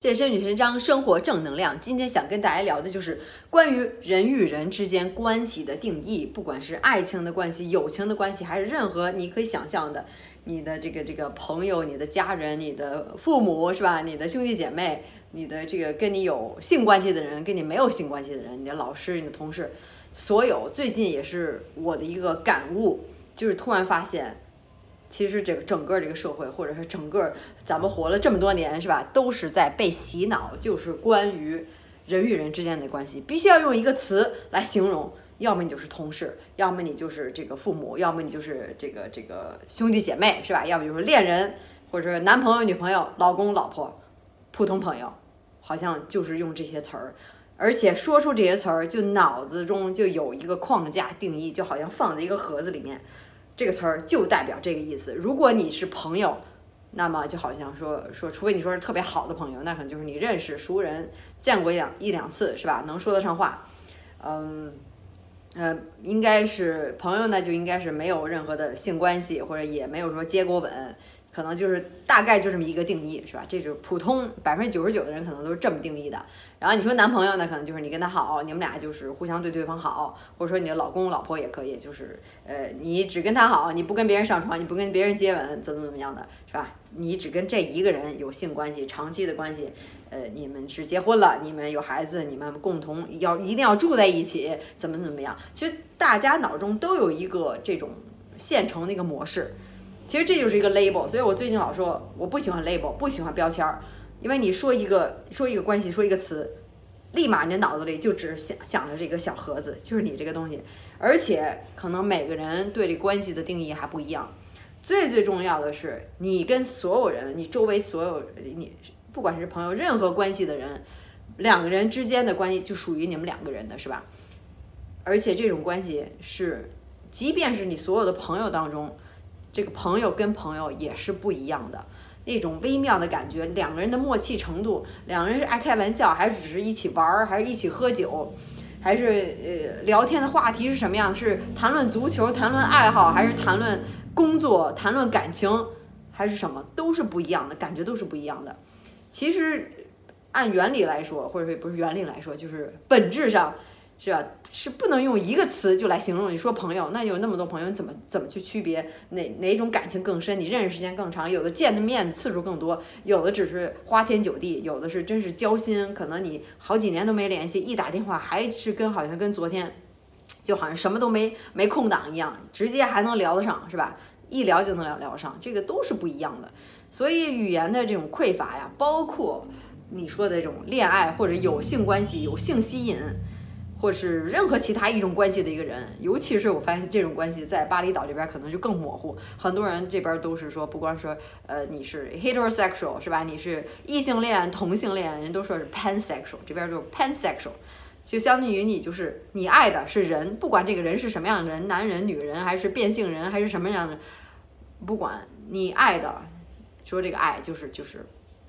健身女神张，生活正能量。今天想跟大家聊的就是关于人与人之间关系的定义，不管是爱情的关系、友情的关系，还是任何你可以想象的，你的这个这个朋友、你的家人、你的父母，是吧？你的兄弟姐妹、你的这个跟你有性关系的人、跟你没有性关系的人、你的老师、你的同事，所有。最近也是我的一个感悟，就是突然发现。其实这个整个这个社会，或者是整个咱们活了这么多年，是吧？都是在被洗脑，就是关于人与人之间的关系，必须要用一个词来形容，要么你就是同事，要么你就是这个父母，要么你就是这个这个兄弟姐妹，是吧？要么就是恋人，或者是男朋友、女朋友、老公、老婆、普通朋友，好像就是用这些词儿，而且说出这些词儿，就脑子中就有一个框架定义，就好像放在一个盒子里面。这个词儿就代表这个意思。如果你是朋友，那么就好像说说，除非你说是特别好的朋友，那可能就是你认识熟人，见过一两一两次，是吧？能说得上话。嗯，呃，应该是朋友呢，就应该是没有任何的性关系，或者也没有说接过吻。可能就是大概就这么一个定义，是吧？这就是普通百分之九十九的人可能都是这么定义的。然后你说男朋友呢，可能就是你跟他好，你们俩就是互相对对方好，或者说你的老公老婆也可以，就是呃你只跟他好，你不跟别人上床，你不跟别人接吻，怎么怎么样的，是吧？你只跟这一个人有性关系，长期的关系，呃你们是结婚了，你们有孩子，你们共同要一定要住在一起，怎么怎么样？其实大家脑中都有一个这种现成的一个模式。其实这就是一个 label，所以我最近老说我不喜欢 label，不喜欢标签儿，因为你说一个说一个关系，说一个词，立马你的脑子里就只想想着这个小盒子，就是你这个东西，而且可能每个人对这关系的定义还不一样。最最重要的是，你跟所有人，你周围所有你不管是朋友，任何关系的人，两个人之间的关系就属于你们两个人的是吧？而且这种关系是，即便是你所有的朋友当中。这个朋友跟朋友也是不一样的，那种微妙的感觉，两个人的默契程度，两个人是爱开玩笑，还是只是一起玩儿，还是一起喝酒，还是呃聊天的话题是什么样？是谈论足球，谈论爱好，还是谈论工作，谈论感情，还是什么？都是不一样的，感觉都是不一样的。其实按原理来说，或者说不是原理来说，就是本质上。是吧？是不能用一个词就来形容。你说朋友，那有那么多朋友，你怎么怎么去区别哪哪种感情更深？你认识时间更长，有的见的面次数更多，有的只是花天酒地，有的是真是交心。可能你好几年都没联系，一打电话还是跟好像跟昨天，就好像什么都没没空档一样，直接还能聊得上，是吧？一聊就能聊聊上，这个都是不一样的。所以语言的这种匮乏呀，包括你说的这种恋爱或者有性关系、有性吸引。或是任何其他一种关系的一个人，尤其是我发现这种关系在巴厘岛这边可能就更模糊。很多人这边都是说，不光说呃你是 heterosexual 是吧？你是异性恋、同性恋，人都说是 pansexual，这边就是 pansexual，就相当于你就是你爱的是人，不管这个人是什么样的人，男人、女人还是变性人还是什么样的，不管你爱的，说这个爱就是就是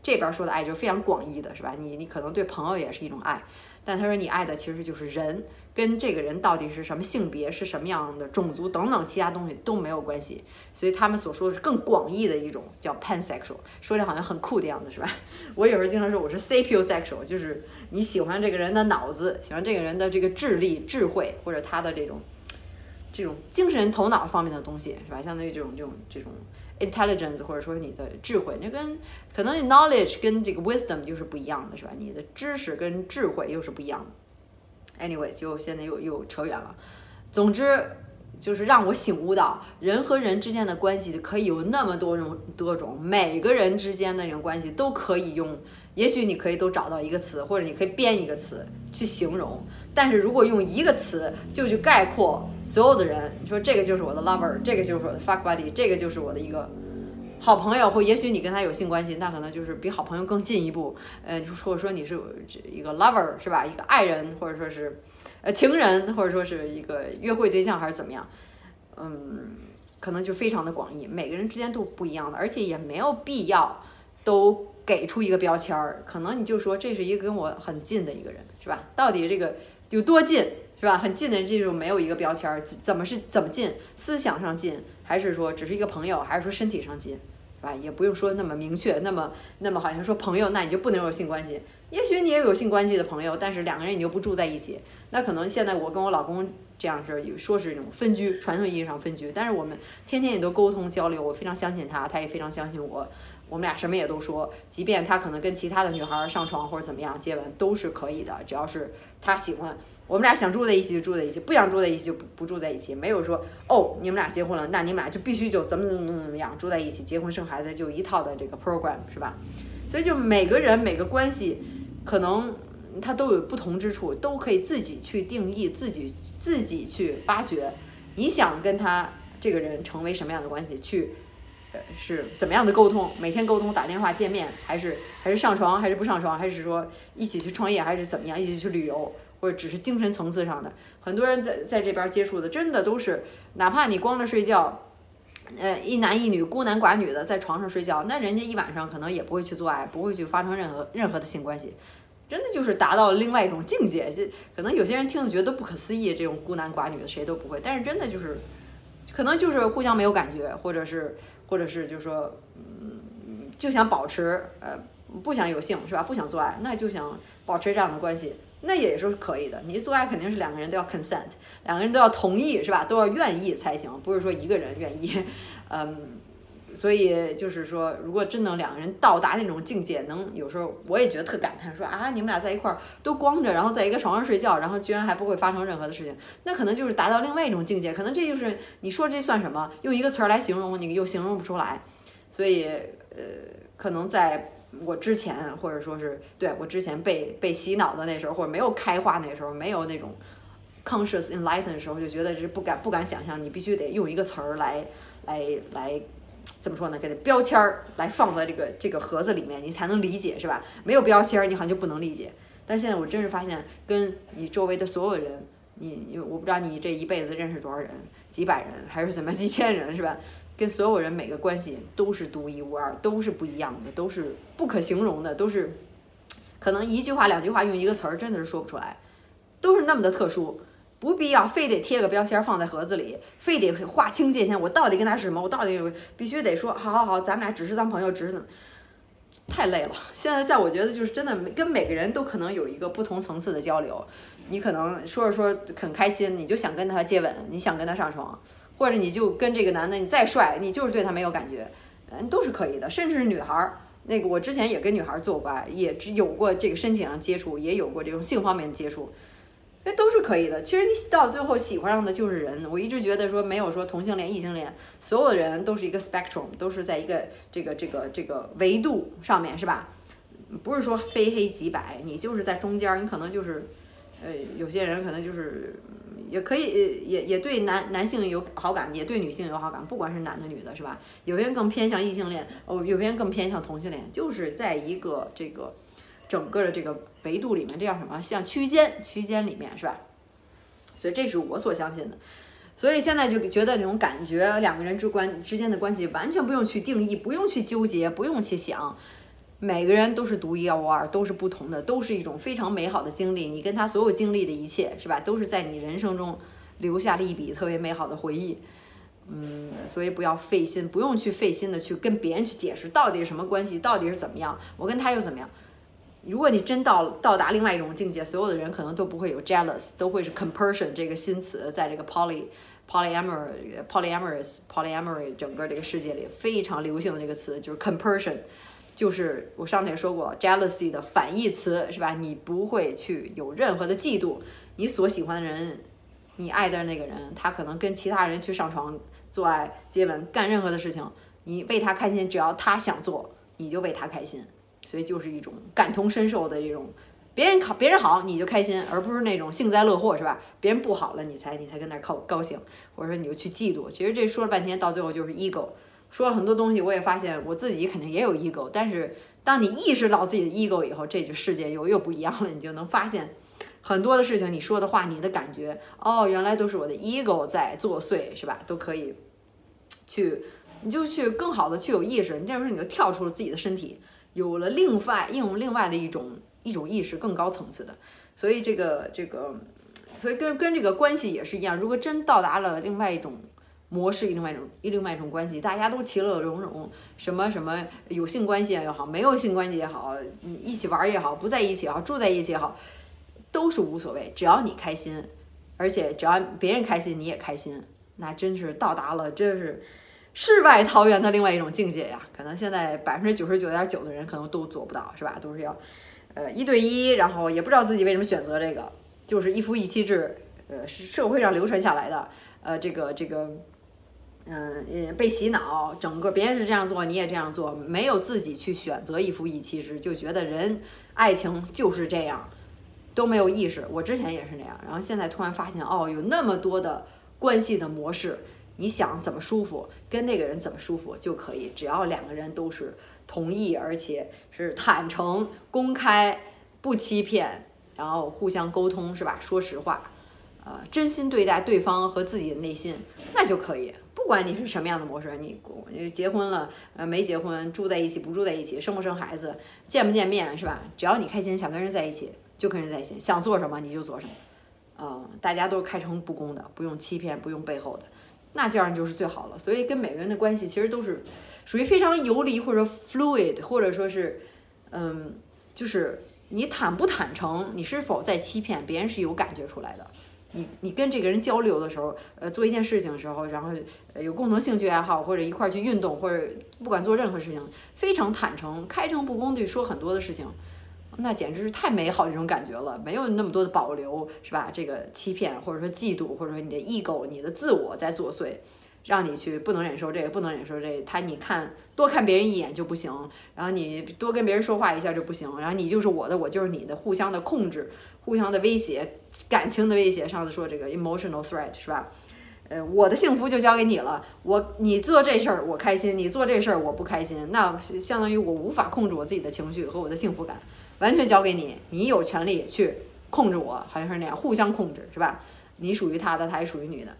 这边说的爱就是非常广义的，是吧？你你可能对朋友也是一种爱。但他说你爱的其实就是人，跟这个人到底是什么性别、是什么样的种族等等其他东西都没有关系。所以他们所说的是更广义的一种叫 pansexual，说着好像很酷的样子，是吧？我有时候经常说我是 sapiosexual，就是你喜欢这个人的脑子，喜欢这个人的这个智力、智慧或者他的这种这种精神头脑方面的东西，是吧？相当于这种这种这种。Intelligence 或者说你的智慧，那跟可能你 knowledge 跟这个 wisdom 就是不一样的，是吧？你的知识跟智慧又是不一样的。Anyway，就现在又又扯远了。总之就是让我醒悟到，人和人之间的关系可以有那么多种多种，每个人之间的这种关系都可以用。也许你可以都找到一个词，或者你可以编一个词去形容。但是如果用一个词就去概括所有的人，你说这个就是我的 lover，这个就是我的 fuck buddy，这个就是我的一个好朋友，或也许你跟他有性关系，那可能就是比好朋友更进一步。呃，或者说你是一个 lover 是吧？一个爱人，或者说是呃情人，或者说是一个约会对象，还是怎么样？嗯，可能就非常的广义，每个人之间都不一样的，而且也没有必要都给出一个标签儿。可能你就说这是一个跟我很近的一个人，是吧？到底这个。有多近是吧？很近的这种没有一个标签儿，怎么是怎么近？思想上近，还是说只是一个朋友，还是说身体上近，是吧？也不用说那么明确，那么那么好像说朋友，那你就不能有性关系。也许你也有性关系的朋友，但是两个人你就不住在一起。那可能现在我跟我老公这样是说是那种分居，传统意义上分居，但是我们天天也都沟通交流，我非常相信他，他也非常相信我。我们俩什么也都说，即便他可能跟其他的女孩上床或者怎么样接吻都是可以的，只要是他喜欢，我们俩想住在一起就住在一起，不想住在一起就不不住在一起，没有说哦你们俩结婚了，那你们俩就必须就怎么怎么怎么样住在一起，结婚生孩子就一套的这个 program 是吧？所以就每个人每个关系可能他都有不同之处，都可以自己去定义，自己自己去挖掘，你想跟他这个人成为什么样的关系去。是怎么样的沟通？每天沟通，打电话见面，还是还是上床，还是不上床，还是说一起去创业，还是怎么样，一起去旅游，或者只是精神层次上的？很多人在在这边接触的，真的都是，哪怕你光着睡觉，呃，一男一女，孤男寡女的在床上睡觉，那人家一晚上可能也不会去做爱，不会去发生任何任何的性关系，真的就是达到了另外一种境界。这可能有些人听了觉得不可思议，这种孤男寡女的谁都不会，但是真的就是，可能就是互相没有感觉，或者是。或者是就是说，嗯，就想保持，呃，不想有性是吧？不想做爱，那就想保持这样的关系，那也是可以的。你做爱肯定是两个人都要 consent，两个人都要同意是吧？都要愿意才行，不是说一个人愿意，嗯。所以就是说，如果真能两个人到达那种境界，能有时候我也觉得特感叹，说啊，你们俩在一块儿都光着，然后在一个床上睡觉，然后居然还不会发生任何的事情，那可能就是达到另外一种境界。可能这就是你说这算什么？用一个词儿来形容，你又形容不出来。所以，呃，可能在我之前，或者说是对我之前被被洗脑的那时候，或者没有开化那时候，没有那种 conscious enlightened 的时候，就觉得是不敢不敢想象，你必须得用一个词儿来来来。怎么说呢？给它标签儿来放在这个这个盒子里面，你才能理解，是吧？没有标签儿，你好像就不能理解。但现在我真是发现，跟你周围的所有人，你因为我不知道你这一辈子认识多少人，几百人还是怎么几千人，是吧？跟所有人每个关系都是独一无二，都是不一样的，都是不可形容的，都是可能一句话两句话用一个词儿真的是说不出来，都是那么的特殊。不必要非得贴个标签放在盒子里，非得划清界限。我到底跟他是什么？我到底必须得说，好好好，咱们俩只是当朋友，只是怎么？太累了。现在在我觉得就是真的，跟每个人都可能有一个不同层次的交流。你可能说着说很开心，你就想跟他接吻，你想跟他上床，或者你就跟这个男的，你再帅，你就是对他没有感觉，嗯，都是可以的。甚至是女孩儿，那个我之前也跟女孩做过，也只有过这个身体上接触，也有过这种性方面的接触。那都是可以的。其实你到最后喜欢上的就是人。我一直觉得说没有说同性恋、异性恋，所有的人都是一个 spectrum，都是在一个这个这个这个维度上面，是吧？不是说非黑即白，你就是在中间。你可能就是，呃，有些人可能就是也可以，也也对男男性有好感，也对女性有好感，不管是男的女的，是吧？有些人更偏向异性恋，哦，有些人更偏向同性恋，就是在一个这个。整个的这个维度里面，这叫什么？像区间，区间里面是吧？所以这是我所相信的。所以现在就觉得这种感觉，两个人之关之间的关系，完全不用去定义，不用去纠结，不用去想。每个人都是独一无二，都是不同的，都是一种非常美好的经历。你跟他所有经历的一切，是吧？都是在你人生中留下了一笔特别美好的回忆。嗯，所以不要费心，不用去费心的去跟别人去解释到底是什么关系，到底是怎么样，我跟他又怎么样。如果你真到到达另外一种境界，所有的人可能都不会有 jealous，都会是 compersion 这个新词，在这个 poly polyamory polyamorous polyamory 整个这个世界里非常流行的这个词就是 compersion，就是我上次也说过 jealousy 的反义词是吧？你不会去有任何的嫉妒，你所喜欢的人，你爱的那个人，他可能跟其他人去上床做爱、接吻、干任何的事情，你为他开心，只要他想做，你就为他开心。所以就是一种感同身受的这种，别人好别人好你就开心，而不是那种幸灾乐祸是吧？别人不好了你才你才跟那儿高高兴，或者说你就去嫉妒。其实这说了半天，到最后就是 ego。说了很多东西，我也发现我自己肯定也有 ego。但是当你意识到自己的 ego 以后，这就世界又又不一样了。你就能发现很多的事情，你说的话，你的感觉，哦，原来都是我的 ego 在作祟是吧？都可以去，你就去更好的去有意识。你这时候你就跳出了自己的身体。有了另外应用另外的一种一种意识更高层次的，所以这个这个，所以跟跟这个关系也是一样。如果真到达了另外一种模式，另外一种另外一种关系，大家都其乐融融，什么什么有性关系也好，没有性关系也好，一起玩也好，不在一起也好，住在一起也好，都是无所谓，只要你开心，而且只要别人开心，你也开心，那真是到达了，真是。世外桃源的另外一种境界呀，可能现在百分之九十九点九的人可能都做不到，是吧？都是要，呃，一对一，然后也不知道自己为什么选择这个，就是一夫一妻制，呃，是社会上流传下来的，呃，这个这个，嗯，被洗脑，整个别人是这样做，你也这样做，没有自己去选择一夫一妻制，就觉得人爱情就是这样，都没有意识。我之前也是那样，然后现在突然发现，哦，有那么多的关系的模式。你想怎么舒服，跟那个人怎么舒服就可以，只要两个人都是同意，而且是坦诚、公开、不欺骗，然后互相沟通，是吧？说实话，呃，真心对待对方和自己的内心，那就可以。不管你是什么样的模式，你你结婚了，呃，没结婚，住在一起不住在一起，生不生孩子，见不见面，是吧？只要你开心，想跟人在一起，就跟人在一起，想做什么你就做什么，嗯，大家都是开诚布公的，不用欺骗，不用背后的。那这样就是最好了，所以跟每个人的关系其实都是属于非常游离或者 fluid，或者说是，嗯，就是你坦不坦诚，你是否在欺骗别人是有感觉出来的。你你跟这个人交流的时候，呃，做一件事情的时候，然后有共同兴趣爱好，或者一块儿去运动，或者不管做任何事情，非常坦诚、开诚布公地说很多的事情。那简直是太美好这种感觉了，没有那么多的保留，是吧？这个欺骗或者说嫉妒，或者说你的 ego、你的自我在作祟，让你去不能忍受这个，不能忍受这个。他你看多看别人一眼就不行，然后你多跟别人说话一下就不行，然后你就是我的，我就是你的，互相的控制，互相的威胁，感情的威胁。上次说这个 emotional threat 是吧？呃，我的幸福就交给你了，我你做这事儿我开心，你做这事儿我不开心，那相当于我无法控制我自己的情绪和我的幸福感。完全交给你，你有权利去控制我，好像是那样，互相控制，是吧？你属于他的，他也属于你的。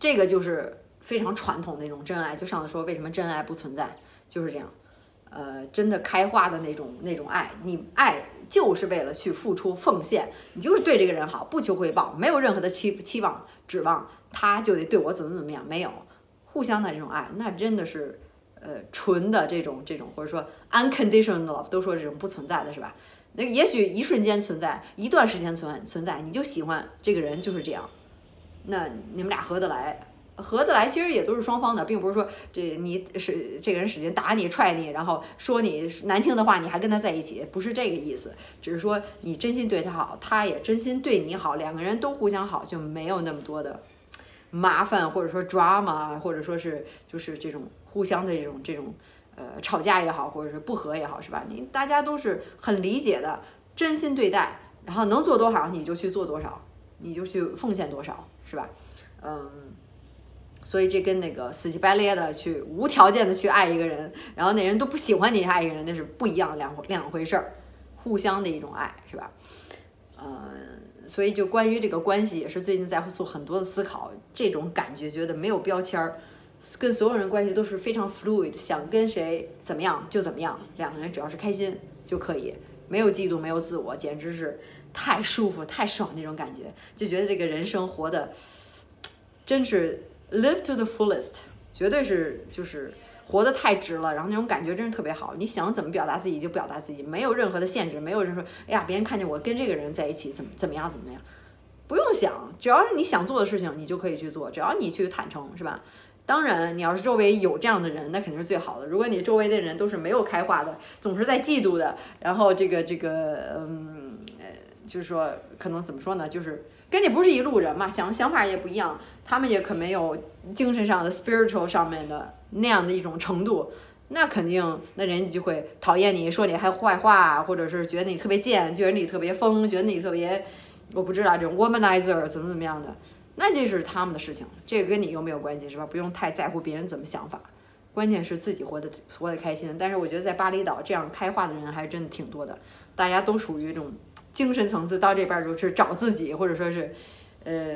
这个就是非常传统的那种真爱。就上次说，为什么真爱不存在，就是这样。呃，真的开化的那种那种爱，你爱就是为了去付出奉献，你就是对这个人好，不求回报，没有任何的期期望指望，他就得对我怎么怎么样，没有互相的这种爱，那真的是。呃，纯的这种这种，或者说 unconditional love，都说这种不存在的是吧？那也许一瞬间存在，一段时间存存在，你就喜欢这个人就是这样，那你们俩合得来，合得来，其实也都是双方的，并不是说这你是这个人使劲打你踹你，然后说你难听的话，你还跟他在一起，不是这个意思，只是说你真心对他好，他也真心对你好，两个人都互相好，就没有那么多的麻烦，或者说 drama，或者说是就是这种。互相的这种这种，呃，吵架也好，或者是不和也好，是吧？你大家都是很理解的，真心对待，然后能做多少你就去做多少，你就去奉献多少，是吧？嗯，所以这跟那个死乞白咧的去无条件的去爱一个人，然后那人都不喜欢你爱一个人，那是不一样两两回事儿，互相的一种爱，是吧？嗯，所以就关于这个关系，也是最近在做很多的思考，这种感觉觉得没有标签儿。跟所有人关系都是非常 fluid，想跟谁怎么样就怎么样，两个人只要是开心就可以，没有嫉妒，没有自我，简直是太舒服、太爽那种感觉，就觉得这个人生活的真是 live to the fullest，绝对是就是活得太值了，然后那种感觉真是特别好。你想怎么表达自己就表达自己，没有任何的限制，没有人说哎呀别人看见我跟这个人在一起怎么怎么样怎么样，不用想，只要是你想做的事情，你就可以去做，只要你去坦诚，是吧？当然，你要是周围有这样的人，那肯定是最好的。如果你周围的人都是没有开化的，总是在嫉妒的，然后这个这个，嗯，呃，就是说，可能怎么说呢？就是跟你不是一路人嘛，想想法也不一样，他们也可没有精神上的 spiritual 上面的那样的一种程度，那肯定那人就会讨厌你，说你还坏话，或者是觉得你特别贱，觉得你特别疯，觉得你特别，我不知道这种 womanizer 怎么怎么样的。那这是他们的事情，这个跟你又没有关系，是吧？不用太在乎别人怎么想法，关键是自己活得活得开心。但是我觉得在巴厘岛这样开化的人还是真的挺多的，大家都属于这种精神层次到这边就是找自己，或者说是，呃，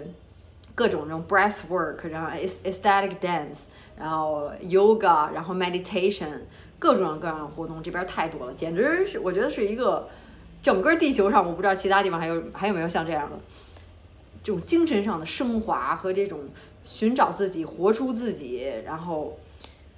各种这种 breath work，然后 ecstatic dance，然后 yoga，然后 meditation，各种各样的活动这边太多了，简直是我觉得是一个整个地球上我不知道其他地方还有还有没有像这样的。这种精神上的升华和这种寻找自己、活出自己，然后。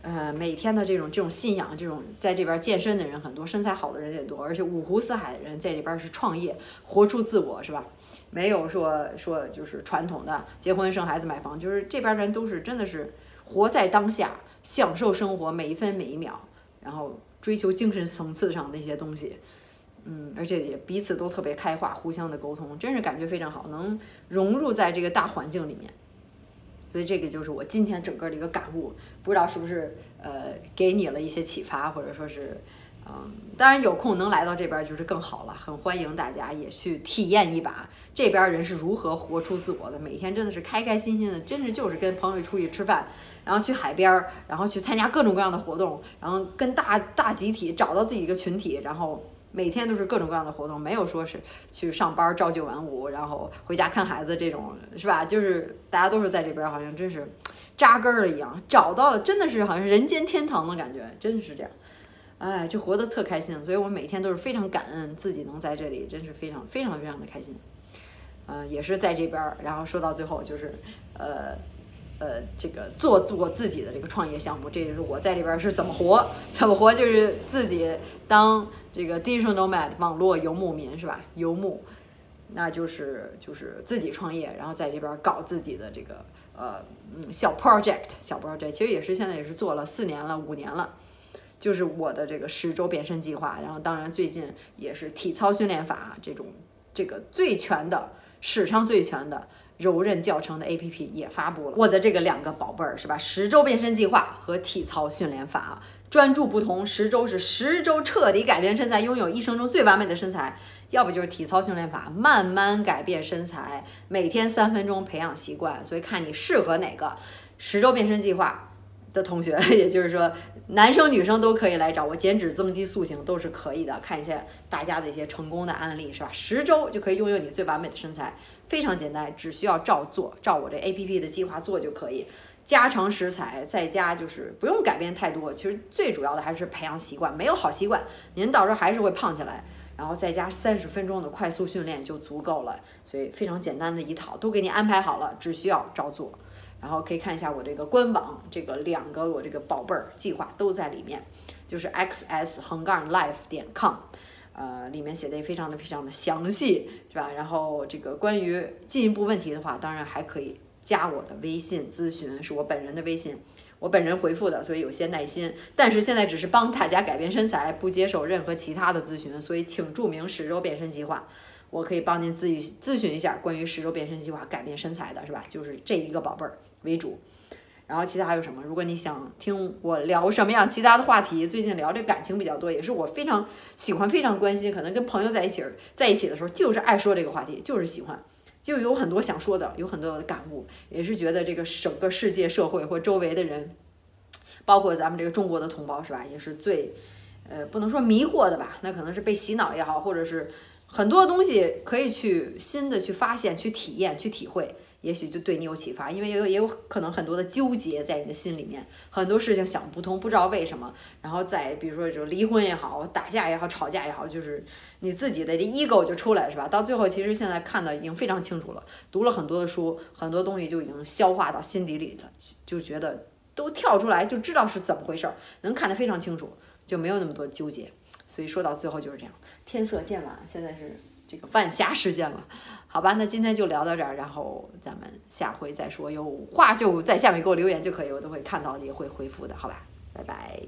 呃，每天的这种这种信仰，这种在这边健身的人很多，身材好的人也多，而且五湖四海的人在这边是创业，活出自我，是吧？没有说说就是传统的结婚生孩子买房，就是这边人都是真的是活在当下，享受生活每一分每一秒，然后追求精神层次上的一些东西，嗯，而且也彼此都特别开化，互相的沟通，真是感觉非常好，能融入在这个大环境里面。所以这个就是我今天整个的一个感悟，不知道是不是呃给你了一些启发，或者说是，嗯，当然有空能来到这边就是更好了，很欢迎大家也去体验一把这边人是如何活出自我的，每天真的是开开心心的，真是就是跟朋友出去吃饭，然后去海边，然后去参加各种各样的活动，然后跟大大集体找到自己一个群体，然后。每天都是各种各样的活动，没有说是去上班朝九晚五，然后回家看孩子这种，是吧？就是大家都是在这边，好像真是扎根了一样，找到了，真的是好像人间天堂的感觉，真的是这样。哎，就活得特开心，所以我每天都是非常感恩自己能在这里，真是非常非常非常的开心。嗯，也是在这边，然后说到最后就是，呃。呃，这个做我自己的这个创业项目，这就是我在里边是怎么活，怎么活就是自己当这个 digital nomad 网络游牧民是吧？游牧，那就是就是自己创业，然后在这边搞自己的这个呃嗯小 project 小 project，其实也是现在也是做了四年了五年了，就是我的这个十周变身计划，然后当然最近也是体操训练法这种这个最全的史上最全的。柔韧教程的 APP 也发布了，我的这个两个宝贝儿是吧？十周变身计划和体操训练法，专注不同。十周是十周彻底改变身材，拥有一生中最完美的身材；要不就是体操训练法，慢慢改变身材，每天三分钟培养习惯。所以看你适合哪个。十周变身计划。的同学，也就是说，男生女生都可以来找我减脂增肌塑形都是可以的。看一下大家的一些成功的案例，是吧？十周就可以拥有你最完美的身材，非常简单，只需要照做，照我这 A P P 的计划做就可以。家常食材，在家就是不用改变太多。其实最主要的还是培养习惯，没有好习惯，您到时候还是会胖起来。然后再加三十分钟的快速训练就足够了，所以非常简单的一套，都给你安排好了，只需要照做。然后可以看一下我这个官网，这个两个我这个宝贝儿计划都在里面，就是 xs 横杠 life 点 com，呃，里面写的也非常的非常的详细，是吧？然后这个关于进一步问题的话，当然还可以加我的微信咨询，是我本人的微信，我本人回复的，所以有些耐心。但是现在只是帮大家改变身材，不接受任何其他的咨询，所以请注明十周变身计划。我可以帮您咨询咨询一下关于十周变身计划改变身材的，是吧？就是这一个宝贝儿为主，然后其他还有什么？如果你想听我聊什么样其他的话题，最近聊这感情比较多，也是我非常喜欢、非常关心。可能跟朋友在一起在一起的时候，就是爱说这个话题，就是喜欢，就有很多想说的，有很多的感悟，也是觉得这个整个世界、社会或周围的人，包括咱们这个中国的同胞，是吧？也是最呃，不能说迷惑的吧？那可能是被洗脑也好，或者是。很多东西可以去新的去发现、去体验、去体会，也许就对你有启发。因为也有也有可能很多的纠结在你的心里面，很多事情想不通，不知道为什么。然后再比如说，就离婚也好，打架也好，吵架也好，就是你自己的这 ego 就出来，是吧？到最后，其实现在看的已经非常清楚了，读了很多的书，很多东西就已经消化到心底里了，就觉得都跳出来，就知道是怎么回事儿，能看得非常清楚，就没有那么多纠结。所以说到最后就是这样。天色渐晚，现在是这个晚霞时间了，好吧，那今天就聊到这儿，然后咱们下回再说。有话就在下面给我留言就可以，我都会看到也会回复的，好吧，拜拜。